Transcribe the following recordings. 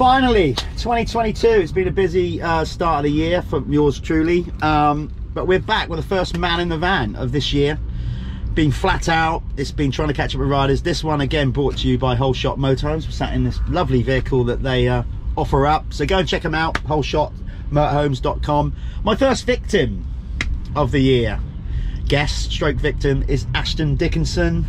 Finally, 2022. It's been a busy uh, start of the year for yours truly. Um, but we're back with the first man in the van of this year. Been flat out. It's been trying to catch up with riders. This one again brought to you by Whole Shot Motorhomes. We're sat in this lovely vehicle that they uh, offer up. So go and check them out. WholeShotMotorhomes.com. My first victim of the year, guest stroke victim, is Ashton Dickinson.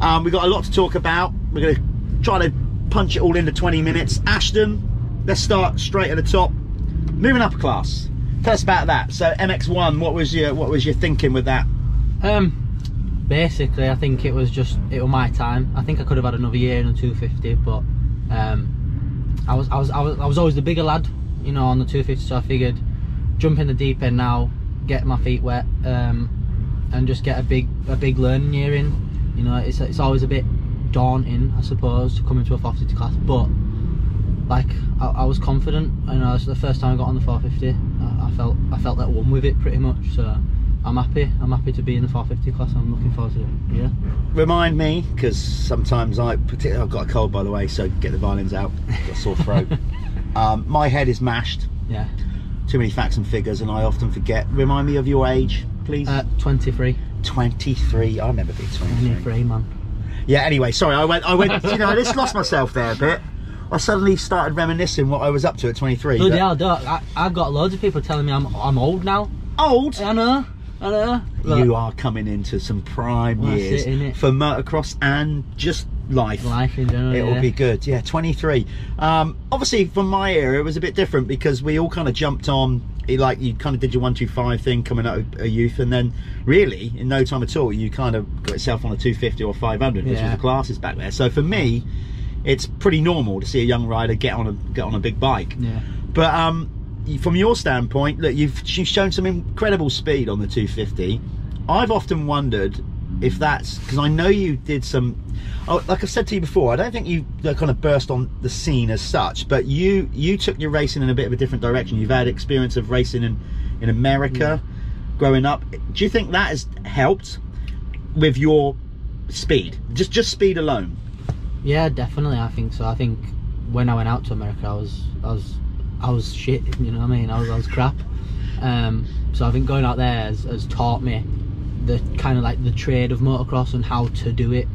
Um, we've got a lot to talk about. We're going to try to punch it all into 20 minutes. Ashton, let's start straight at the top. Moving up a class. Tell us about that. So MX1, what was your what was your thinking with that? Um, basically, I think it was just it was my time. I think I could have had another year in a 250, but um, I was I was I was I was always the bigger lad, you know, on the 250. So I figured jump in the deep end now, get my feet wet, um, and just get a big a big learning year in. You know, it's it's always a bit daunting, I suppose, to come into a 450 class, but like I, I was confident. You know, it's the first time I got on the 450. I, I felt I felt that one with it pretty much. So I'm happy. I'm happy to be in the 450 class. I'm looking forward to it. Yeah. Remind me, because sometimes I, particularly, I've got a cold by the way, so get the violins out. Got a sore throat. um, my head is mashed. Yeah. Too many facts and figures, and I often forget. Remind me of your age, please. Uh, 23. 23. I remember being 23. 23, man. Yeah. Anyway, sorry. I went. I went. you know, I just lost myself there a bit. I suddenly started reminiscing what I was up to at 23. Bloody hell. I, I've got loads of people telling me I'm I'm old now. Old. I know. I know. Look, You are coming into some prime Well, years it, for motocross and just life. life in general. It will yeah. be good. Yeah, 23. Um, obviously, from my era, it was a bit different because we all kind of jumped on. It, like you kind of did your one two five thing coming out of a youth, and then really in no time at all, you kind of got yourself on a 250 or 500, which was the classes back there. So for me, it's pretty normal to see a young rider get on a get on a big bike. Yeah. But um, from your standpoint, look, you've, you've shown some incredible speed on the 250. I've often wondered if that's because I know you did some. Oh, like I've said to you before, I don't think you uh, kind of burst on the scene as such, but you you took your racing in a bit of a different direction. You've had experience of racing in in America, growing up. Do you think that has helped with your speed? Just just speed alone. Yeah, definitely. I think so. I think when I went out to America, I was, I was, I was shit. You know what I mean? I was, I was crap. Um, so I think going out there has, has taught me the kind of like the trade of motocross and how to do it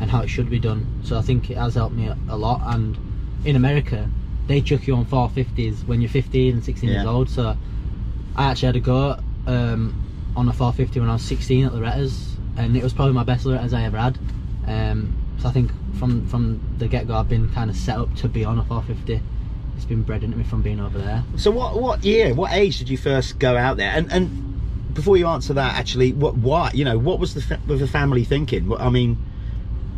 and how it should be done. So I think it has helped me a, lot. And in America, they chuck you on 450s when you're 15 and 16 years old. So I actually had a go um, on a 450 when I was 16 at Loretta's, and it was probably my best Loretta's I ever had. Um, so I think from from the get go, I've been kind of set up to be on a 450. It's been bred into me from being over there. So what what year, what age did you first go out there? And and before you answer that, actually, what why you know what was the fa- the family thinking? I mean,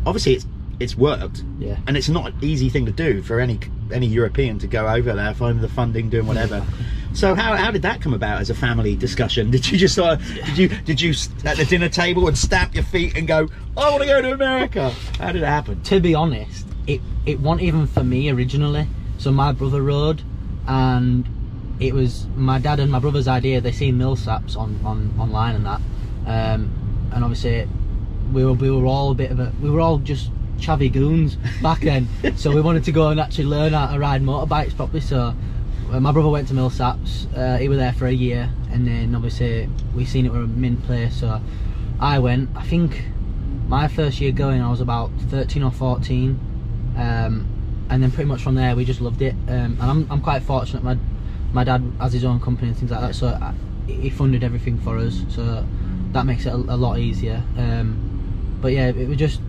obviously it's it's worked, Yeah. and it's not an easy thing to do for any any European to go over there, find the funding, doing whatever. So how, how did that come about as a family discussion? Did you just uh, did you did you at the dinner table and stamp your feet and go, I want to go to America? How did it happen? to be honest, it it wasn't even for me originally. So my brother rode, and it was my dad and my brother's idea. They seen Millsaps on, on online and that, um, and obviously we were we were all a bit of a we were all just chavvy goons back then. so we wanted to go and actually learn how to ride motorbikes properly. So uh, my brother went to Millsaps. Uh, he was there for a year, and then obviously we seen it were a mint place. So I went. I think my first year going, I was about 13 or 14, um, and then pretty much from there we just loved it. Um, and I'm, I'm quite fortunate. My my dad has his own company and things like that, so I, he funded everything for us. So that makes it a, a lot easier. Um, but yeah, it was just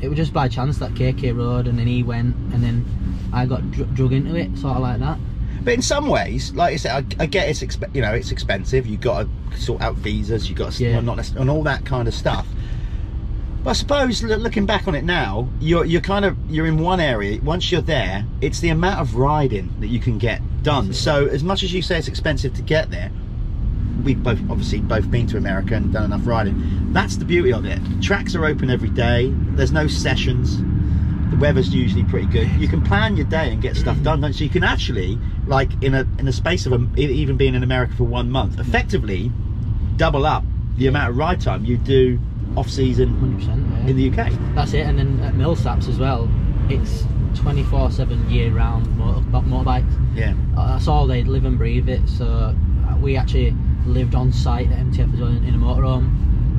it was just by chance that KK rode, and then he went, and then I got dr- drug into it, sort of like that. But in some ways, like I said, I, I get it's exp- you know it's expensive. You got to sort out visas. You got to Yeah. not and all that kind of stuff. But I suppose looking back on it now, you're you're kind of you're in one area. Once you're there, it's the amount of riding that you can get done. So as much as you say it's expensive to get there, we've both obviously both been to America and done enough riding. That's the beauty of it. Tracks are open every day. There's no sessions. The weather's usually pretty good. You can plan your day and get stuff done. don't you? So you can actually, like in a in a space of a, even being in America for one month, effectively double up the amount of ride time you do off season 100%. Yeah. in the UK. That's it. And then at Millsaps as well, it's 24 7 year round motor, motorbikes. Yeah. Uh, That's all they live and breathe it. So uh, we actually lived on site at MTF as well in, in a motorhome.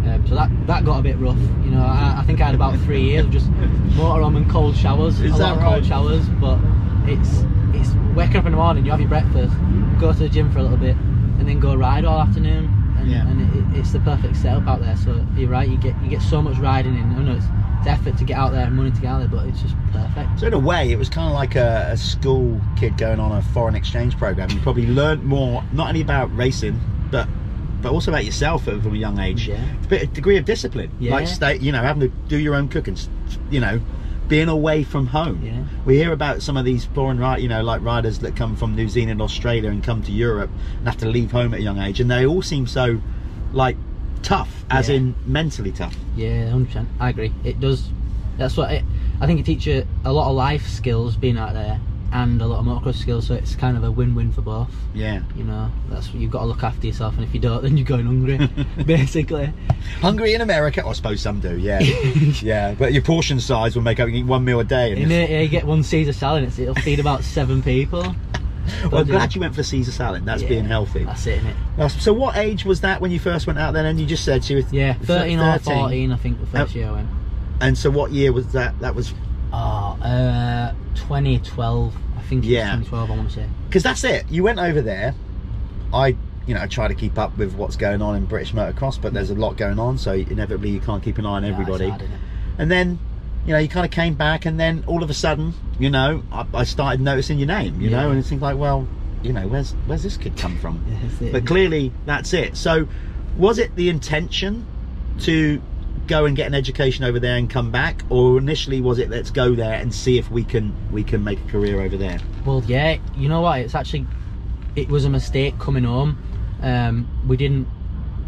Um, so that that got a bit rough. You know, I, I think I had about three years of just motorhome and cold showers. Is a that lot of cold showers, but it's it's waking up in the morning, you have your breakfast, go to the gym for a little bit, and then go ride all afternoon. And, Yeah. and it, it's the perfect setup out there. So you're right, you get you get so much riding in. I know it's, it's effort to get out there and money to get out there, but it's just perfect. So in a way, it was kind of like a, a school kid going on a foreign exchange program. You probably learned more, not only about racing, but but also about yourself from a young age. Yeah. A bit a degree of discipline, Yeah. like stay, you know, having to do your own cooking, you know, being away from home. Yeah. We hear about some of these foreign right, you know, like riders that come from New Zealand, Australia, and come to Europe and have to leave home at a young age, and they all seem so, like, tough, as Yeah. in mentally tough. Yeah, hundred percent. I agree. It does. That's what it, I think. It teaches you a lot of life skills being out there, and a lot of motocross skills. So it's kind of a win-win for both. Yeah. You know, that's you've got to look after yourself, and if you don't, then you're going hungry, basically. Hungry in America, I suppose some do, yeah. yeah, but your portion size will make up you eat one meal a day. And And uh, you get one Caesar salad, it's, it'll feed about seven people. Well, I'm glad you went for Caesar salad. That's Yeah, being healthy. That's it, innit? That's- So, what age was that when you first went out then? And you just said you were Yeah, thirteen or fourteen, I think, the first Oh. year I went. And so, what year was that? That was Oh, uh, 2012. I think it Yeah. was 2012. I want to say. because that's it. You went over there. I, you know, try to keep up with what's going on in British motocross, but there's a lot going on, so inevitably you can't keep an eye on Yeah, everybody. hard. And then, you know, you kind of came back, and then all of a sudden, you know, I, I started noticing your name. You Yeah. know, and it's like, well, you know, where's where's this kid come from? Yeah, But clearly, that's it. So, was it the intention to go and get an education over there and come back, or initially was it let's go there and see if we can we can make a career over there? Well, yeah, you know what? It's actually it was a mistake coming home. Um, we didn't.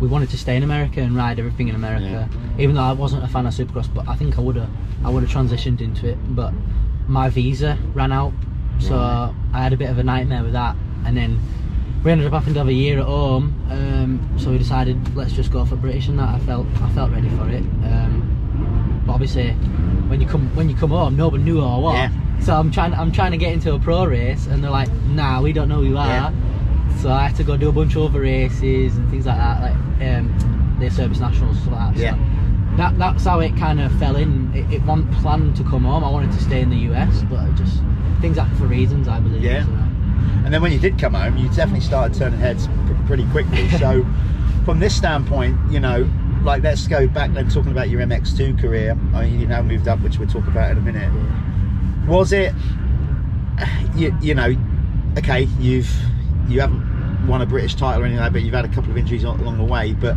We wanted to stay in America and ride everything in America, even though I wasn't a fan of Supercross. But I think I would have. I would have transitioned into it. But my visa ran out, so Right. I had a bit of a nightmare with that. And then we ended up having to have a year at home. Um, so we decided let's just go for British, and that I felt I felt ready for it. Um, but obviously, when you come when you come home, nobody knew or what. Yeah. So I'm trying I'm trying to get into a pro race, and they're like, Nah, we don't know who you are. Yeah. So I had to go do a bunch of other races and things like that, like um, the service nationals stuff like that. So Yeah. that that's how it kind of fell in. It, it wasn't planned to come home. I wanted to stay in the US, but it just things happen for reasons, I believe. Yeah. So. And then when you did come home, you definitely started turning heads pr- pretty quickly. So, from this standpoint, you know, like let's go back then talking about your MX2 career. I mean, you now moved up, which we'll talk about in a minute. Was it, you, you know, okay, you've you haven't won a British title or anything like that, but you've had a couple of injuries along the way. But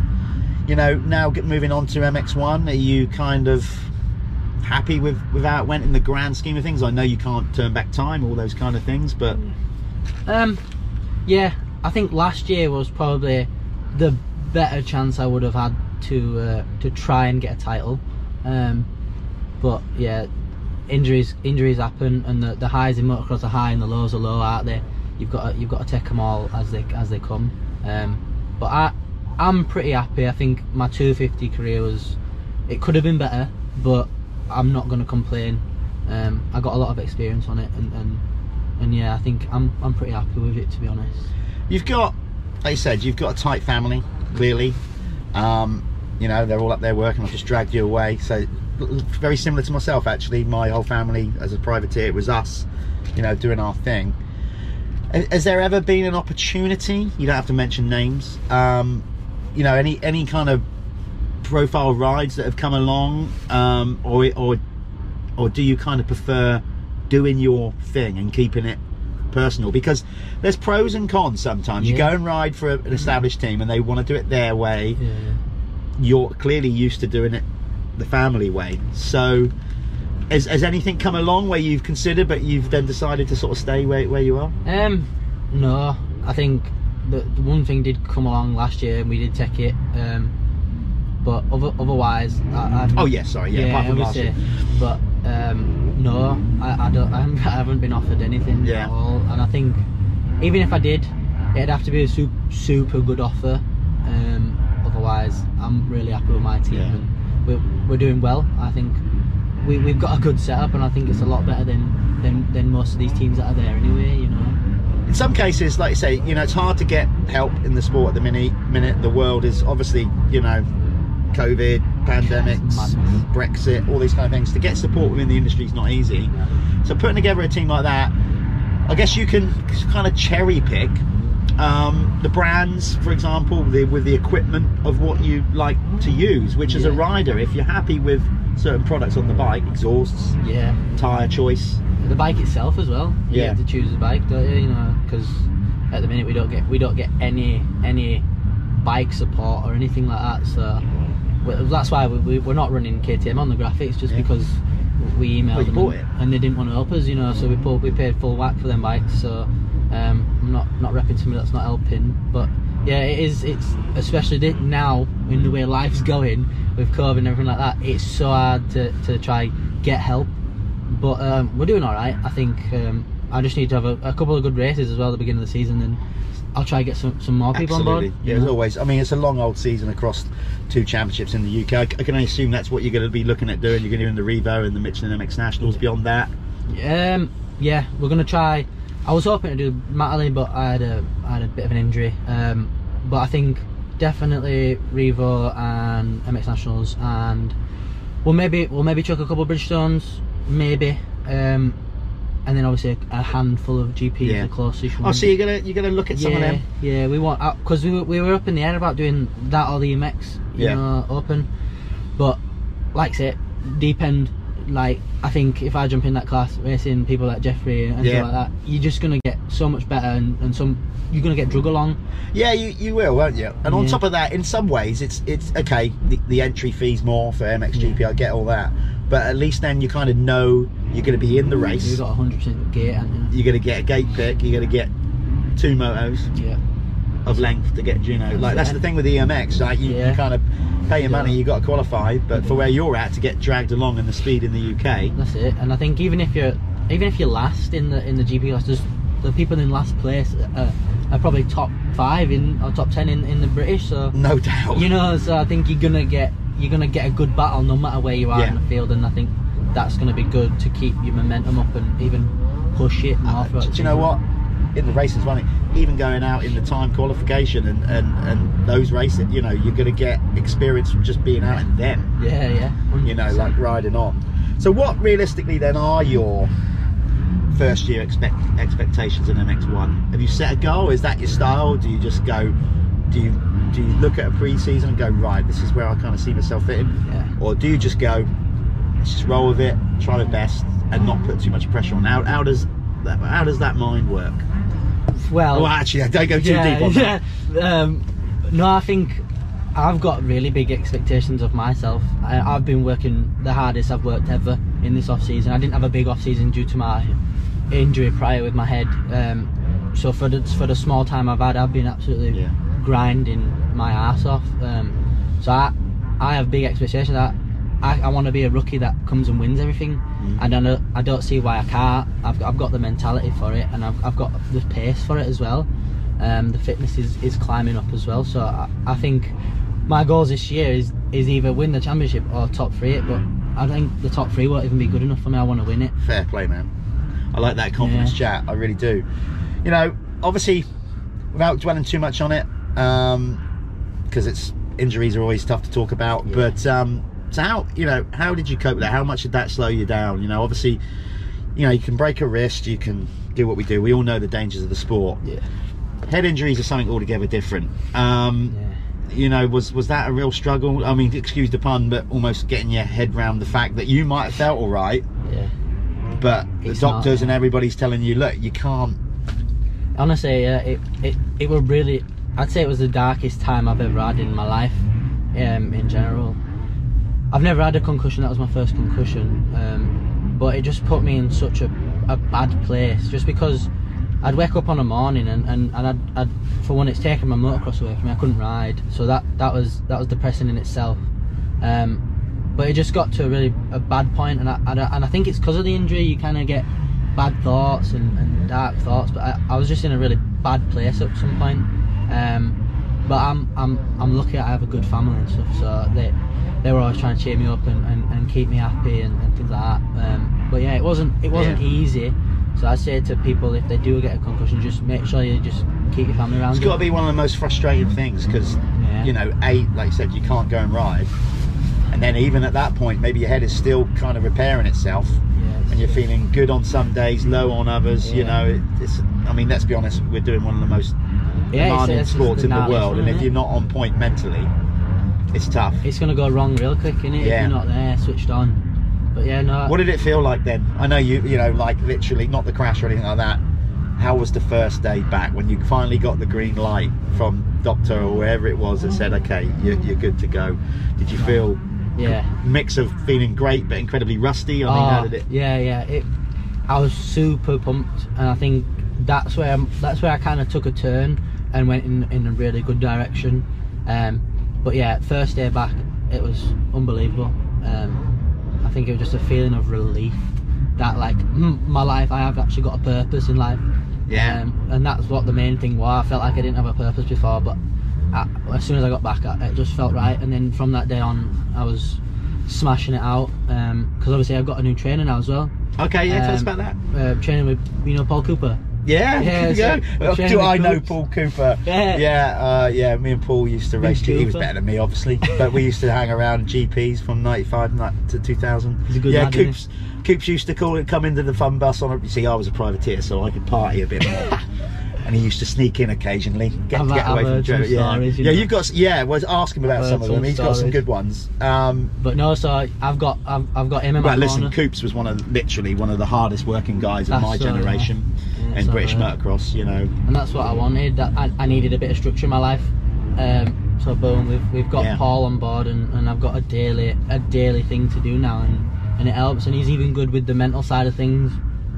you know, now moving on to MX1, are you kind of happy with with how it went in the grand scheme of things? I know you can't turn back time, all those kind of things, but Um, yeah, I think last year was probably the better chance I would have had to uh, to try and get a title. Um, but yeah, injuries injuries happen, and the, the highs in motocross are high and the lows are low, aren't they? You've got to, you've got to take them all as they as they come. Um, but I I'm pretty happy. I think my 250 career was it could have been better, but I'm not going to complain. Um, I got a lot of experience on it, and, and and yeah, I think I'm I'm pretty happy with it to be honest. You've got, like you said, you've got a tight family, clearly. Um, you know, they're all up there working. I've just dragged you away. So, very similar to myself, actually. My whole family, as a privateer, it was us, you know, doing our thing. Has there ever been an opportunity? You don't have to mention names. Um, you know, any any kind of profile rides that have come along, um, or or or do you kind of prefer doing your thing and keeping it personal? Because there's pros and cons sometimes. You go and ride for an established team and they want to do it their way. Yeah. You're clearly used to doing it the family way. So, has, has anything come along where you've considered, but you've then decided to sort of stay where, where you are? Um, no, I think the, the one thing did come along last year, and we did take it. Um, but other, otherwise, I, Oh, yes, sorry, yeah, apart from last year. But um, no, I, I don't. I haven't, I haven't been offered anything Yeah. at all, and I think even if I did, it'd have to be a super, super good offer. Um, otherwise, I'm really happy with my team, Yeah. and we're, we're doing well. I think we, we've got a good setup, and I think it's a lot better than, than than most of these teams that are there anyway. You know. in some cases, like you say, you know, it's hard to get help in the sport at the minute. Minute the world is obviously, you know, COVID, pandemics, Brexit, all these kind of things. To get support within the industry is not easy. So putting together a team like that, I guess you can kind of cherry pick um, the brands, for example, the, with the equipment of what you like to use. Which, as a rider, if you're happy with certain products on the bike, exhausts, Yeah. tire choice, The bike itself as well. You Yeah. to choose the bike, don't you? You know, because at the minute we don't get we don't get any any bike support or anything like that. So that's why we, we, we're not running KTM on the graphics just Yeah. because we emailed Well, them bought and, it. and they didn't want to help us. You know, so we pulled, we paid full whack for them bikes. So um, I'm not not repping somebody that's not helping, but. Yeah, it is. It's especially now in the way life's going with COVID and everything like that. It's so hard to, to try get help but um, we're doing all right. I think um, I just need to have a, a couple of good races as well at the beginning of the season, and I'll try to get some, some more people Absolutely. on board. Yeah, as always. I mean, it's a long old season across two championships in the UK. I, I can only assume that's what you're going to be looking at doing. You're going to do in the Revo and the Michelin MX Nationals. Beyond that, Um, yeah, we're gonna try. I was hoping to do Matterley, but I had a I had a bit of an injury. Um, but I think definitely Revo and MX Nationals, and we'll maybe we'll maybe chuck a couple of Bridgestones, maybe. Um, and then obviously a, a handful of GPs, Yeah. the closest. oh, so you're gonna you're gonna look at some of them. Yeah, we want because we, were, we were up in the air about doing that or the MX, you Yeah. know, open. But like I said, deep end. Like I think if I jump in that class racing people like Jeffrey and Yeah. stuff like that, you're just gonna get so much better and, and some you're gonna get drug along. Yeah, you, you will, won't you? And on top of that, in some ways, it's it's okay. The, the entry fees more for MXGP. I get all that, but at least then you kind of know you're going to be in the race. You've got hundred percent gate, and You're going to get a gate pick. You're going to get two motos yeah, of length to get you know. Like that's the thing with EMX. Like you, you kind of pay your money, Yeah. you got to qualify. But for where you're at to get dragged along in the speed in the UK, that's it. And I think even if you're even if you're last in the in the GP class, there's the people in last place are, are probably top five in or top ten in, in the British. So no doubt. you know so i think you're gonna get you're gonna get a good battle no matter where you are Yeah. in the field and i think that's gonna be good to keep your momentum up and even push it Uh, do you know what? In the races running, even going out in the time qualification and, and, and those races, you know, you're going to get experience from just being out in them, yeah yeah you know, like riding on. So, what realistically then are your first year expect, expectations in MX1? Have you set a goal? Is that your style? Do you just go, do you, do you look at a pre season and go, right, this is where I kind of see myself fitting? yeah Or do you just go, let's just roll with it, try my best, and not put too much pressure on? How, how does that, how does that mind work? Well Oh, actually, I don't go too yeah, deep on that. yeah. Um, no i think i've got really big expectations of myself I, i've been working the hardest i've worked ever in this off season i didn't have a big off season due to my injury prior with my head um, so for the for the small time i've had i've been absolutely Yeah. grinding my ass off. Um, so I, I have big expectations. That I, I want to be a rookie that comes and wins everything, Mm. and I don't, I don't see why I can't. I've, got- I've got the mentality for it, and I've, I've got the pace for it as well. Um, the fitness is, is climbing up as well. So I, I think my goals this year is is either win the championship or top three it. But I think the top three won't even be good enough for me. I want to win it. Fair play, man. I like that confidence chat. I really do. You know, obviously, without dwelling too much on it, because it's injuries are always tough to talk about. Yeah. But um, so how you know how did you cope with that? How much did that slow you down? You know, obviously, you know you can break a wrist, you can do what we do. We all know the dangers of the sport. Yeah. Head injuries are something altogether different. Um, Yeah. you know, was was that a real struggle? I mean, excuse the pun, but almost getting your head round the fact that you might have felt all right, Yeah. but the It's not, doctors and everybody's telling you, look, you can't. honestly, yeah, it, it it was really. I'd say it was the darkest time I've ever had in my life, um, in general. I've never had a concussion. That was my first concussion, um, but it just put me in such a, a bad place. Just because I'd wake up on a morning and and, and I'd, I'd for one, it's taken my motocross away from me. I couldn't ride, so that that was that was depressing in itself. Um, but it just got to a really a bad point, and I and I, and I think it's because of the injury. You kind of get bad thoughts and, and dark thoughts. But I, I was just in a really bad place at some point. Um, but I'm I'm I'm lucky. I have a good family and stuff, so they they were always trying to cheer me up and, and, and keep me happy and, and things like that. Um, but yeah, it wasn't it wasn't Yeah. easy. So I say to people, if they do get a concussion, just make sure you just keep your family around. It's you. got to be one of the most frustrating things because, Yeah. you know, A, like you said, you can't go and ride. And then even at that point, maybe your head is still kind of repairing itself. Yeah, it's- And you're feeling good on some days, low on others. You know, it, it's. I mean, let's be honest. We're doing one of the most yeah, it's- demanding it's sports the in the world, and if you're not on point mentally, it's tough. it's gonna go wrong real quick, innit? If Yeah. you're not there, switched on. But yeah, no. What did it feel like then? I know you, you know, like literally not the crash or anything like that. How was the first day back when you finally got the green light from doctor or wherever it was that said, okay, you're, you're good to go? Did you feel yeah. mix of feeling great but incredibly rusty? I mean, how Oh, did it? Yeah, yeah. It, I was super pumped, and I think that's where I'm, that's where I kind of took a turn and went in in a really good direction. Um, but yeah, first day back, it was unbelievable. Um, I think it was just a feeling of relief that like mm, my life, I have actually got a purpose in life. Yeah. Um, and that's what the main thing was. I felt like I didn't have a purpose before, but I, as soon as I got back, I, it just felt right. And then from that day on, I was smashing it out. Because obviously I've got a new trainer now as well. Okay, yeah, tell us Um, about that. Uh, training with you know Paul Cooper. Yeah, yeah, yeah. so- I know. Paul Cooper? Yeah. yeah, uh, yeah. Me and Paul used to race. He was better than me, obviously, but we used to hang around GPs from '95 to 2000. He's a good yeah, lad? Coops. Coops used to call it, come into the fun bus on. A, you see, I was a privateer, so I could party a bit more. and he used to sneak in occasionally, get, I've- get I've away from Joe. Yeah, stories, you yeah. know. You've got. Yeah, well, ask him about some of them. some He's got some good ones. Um, But no, so I've got I've, I've got him in my well, listen, corner. Coops was one of literally one of the hardest working guys of my so, generation Yeah, in so, British yeah. motocross. You know, and that's what I wanted. That I, I needed a bit of structure in my life. Um, so boom, we've, we've got Yeah. Paul on board, and, and I've got a daily a daily thing to do now, and, and it helps. And he's even good with the mental side of things,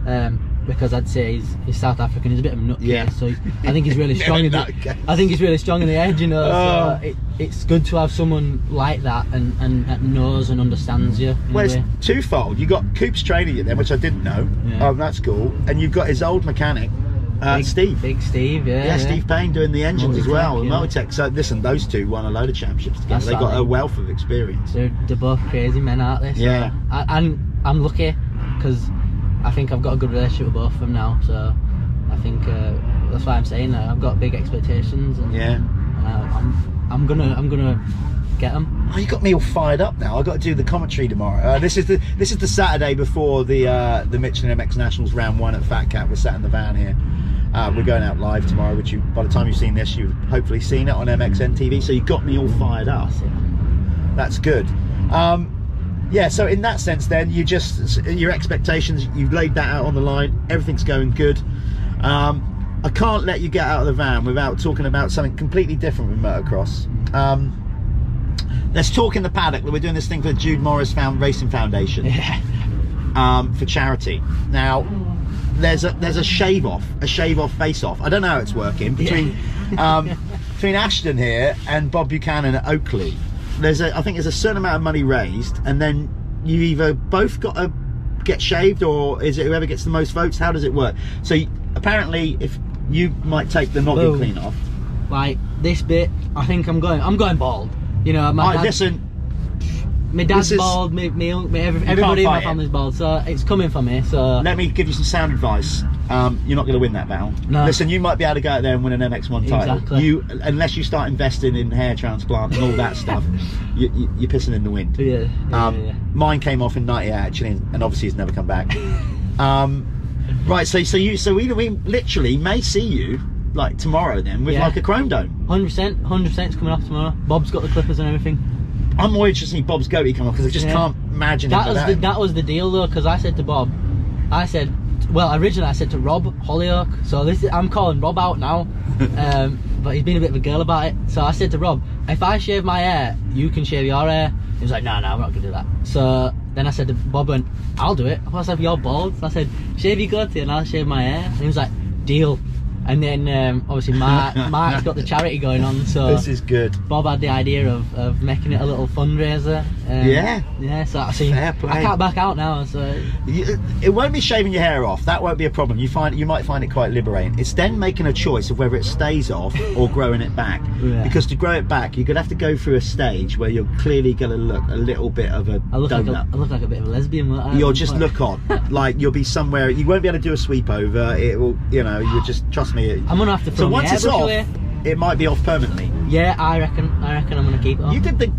um, because I'd say he's, he's South African. He's a bit of a nutcase, Yeah. so he's, I think he's really strong. in the. I think he's really strong in the edge, you know. Oh. So it, it's good to have someone like that and, and that knows and understands you. Well, it's twofold. You got Coops training you then, which I didn't know. Yeah. Oh, that's cool. And you've got his old mechanic, uh, Big- Steve. Big Steve, yeah. yeah, Steve Payne doing the engines as well. Yeah. Multitech. So listen, those two won a load of championships together. That's they got a wealth of experience. They're, they're both crazy men, aren't they? So Yeah. I, I'm I'm lucky because I think I've got a good relationship with both of them now. So I think uh, that's why I'm saying that I've got big expectations, and Yeah. uh, I'm I'm gonna I'm gonna get them. Oh, you got me all fired up now. I got to do the commentary tomorrow. Uh, this is the this is the Saturday before the uh, the Michelin MX Nationals round one at Fat Cat. We're sat in the van here. Uh, we're going out live tomorrow, which you by the time you've seen this, you've hopefully seen it on MXN TV. So you got me all fired up. That's. That's good. Um, yeah, so in that sense, then you just your expectations, you've laid that out on the line. Everything's going good. Um, I can't let you get out of the van without talking about something completely different with motocross. Um, let's talk in the paddock. We're doing this thing for the Jude Morris Found Racing Foundation Yeah. um, for charity. Now, there's a there's a shave off, a shave off face off. I don't know how it's working between um, between Ashton here and Bob Buchanan at Oakley. There's a I think there's a certain amount of money raised, and then you either both got to get shaved, or is it whoever gets the most votes? How does it work? So you- apparently, if you might take the noggin Boom. clean off. Like this bit, I think I'm going I'm going bald. You know, my dad, listen, my dad's is- bald. Me, me, me everybody in my fight it. family's bald, so it's coming for me. So let me give you some sound advice. Um, you're not going to win that battle. No. Listen, you might be able to go out there and win an MX1 title. Exactly. You, unless you start investing in hair transplant and all that stuff, you, you, you're pissing in the wind. yeah, yeah, Um, yeah. Mine came off in '98 actually, and, obviously it's never come back. um, right, so so you so we, we literally may see you like tomorrow then with Yeah. like a chrome dome. Hundred percent, hundred percent. It's coming off tomorrow. Bob's got the clippers and everything. I'm more interested in Bob's goatee come off because I just Yeah. can't imagine That was the that was the deal though, because I said to Bob, I said, well, originally I said to Rob Hollyoak. So this is, I'm calling Rob out now, um, but he's been a bit of a girl about it. So I said to Rob, if I shave my hair, you can shave your hair. He was like, no, no, we're not gonna do that. So then I said to Bob, and I'll do it. I was like, you're bald. So I said, shave your goatee and I'll shave my hair. And he was like, deal. And then um, obviously Mark, Mark's got the charity going on, so This is good. Bob had the idea of, of making it a little fundraiser. Um, Yeah. Yeah, so I see. Fair play. I can't back out now, so You- It won't be shaving your hair off. That won't be a problem. You find you might find it quite liberating. It's then making a choice of whether it stays off or growing it back. Yeah. Because to grow it back, you're gonna have to go through a stage where you're clearly gonna look a little bit of a I look like a, I look like a bit of a lesbian. I? You'll just look on, like you'll be somewhere. You won't be able to do a sweep over. It will, you know. You just trust me. It, I'm gonna have to so once it's off, it might be off permanently. Yeah, I reckon. I reckon I'm gonna keep it on. You did the.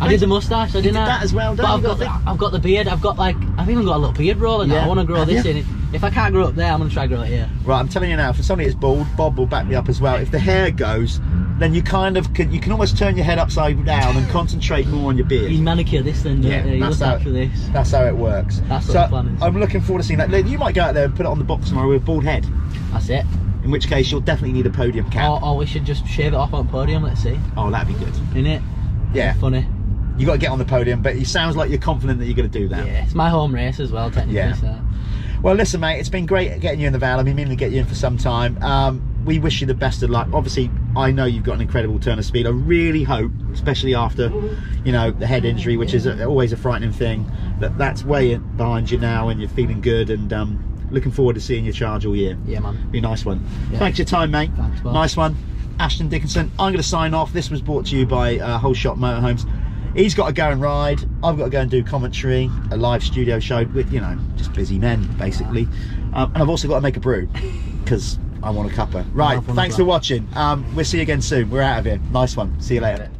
I did the moustache, I didn't did I? that as well, But don't I've got, Got the, I've got the beard. I've got like, I've even got a little beard roller now. Yeah. I want to grow Have this you? in. If I can't grow up there, I'm gonna try grow it here. Right, I'm telling you now. For somebody that's bald, Bob will back me up as well. If the hair goes, then you kind of can. You can almost turn your head upside down and concentrate more on your beard. You manicure this then, Yeah, you? You that's look how- after this. That's how it works. That's what so the plan is. I'm looking forward to seeing that. You might go out there and put it on the box tomorrow with a bald head. That's it. In which case, you'll definitely need a podium cap. Or, or we should just shave it off on podium. Let's see. Oh, that'd be good. In it. Yeah, Funny. You got to get on the podium, but it sounds like you're confident that you're going to do that. Yeah, it's my home race as well, technically. Yeah. So. Well, listen, mate, it's been great getting you in the van. I've been meaning to get you in for some time. Um, we wish you the best of luck. Obviously, I know you've got an incredible turn of speed. I really hope, especially after, you know, the head injury, which is a, always a frightening thing, that that's way behind you now and you're feeling good and um, looking forward to seeing you charge all year. Yeah, man. Be a nice one. Yeah. Thanks for your time, mate. Thanks. Nice one. Ashton Dickinson. I'm going to sign off. This was brought to you by uh, Whole Shot Motorhomes. He's got to go and ride. I've got to go and do commentary, a live studio show with, you know, just busy men, basically. Um, and I've also got to make a brew because I want a cuppa. Right, thanks for watching. Um, we'll see you again soon. We're out of here. Nice one. See you later.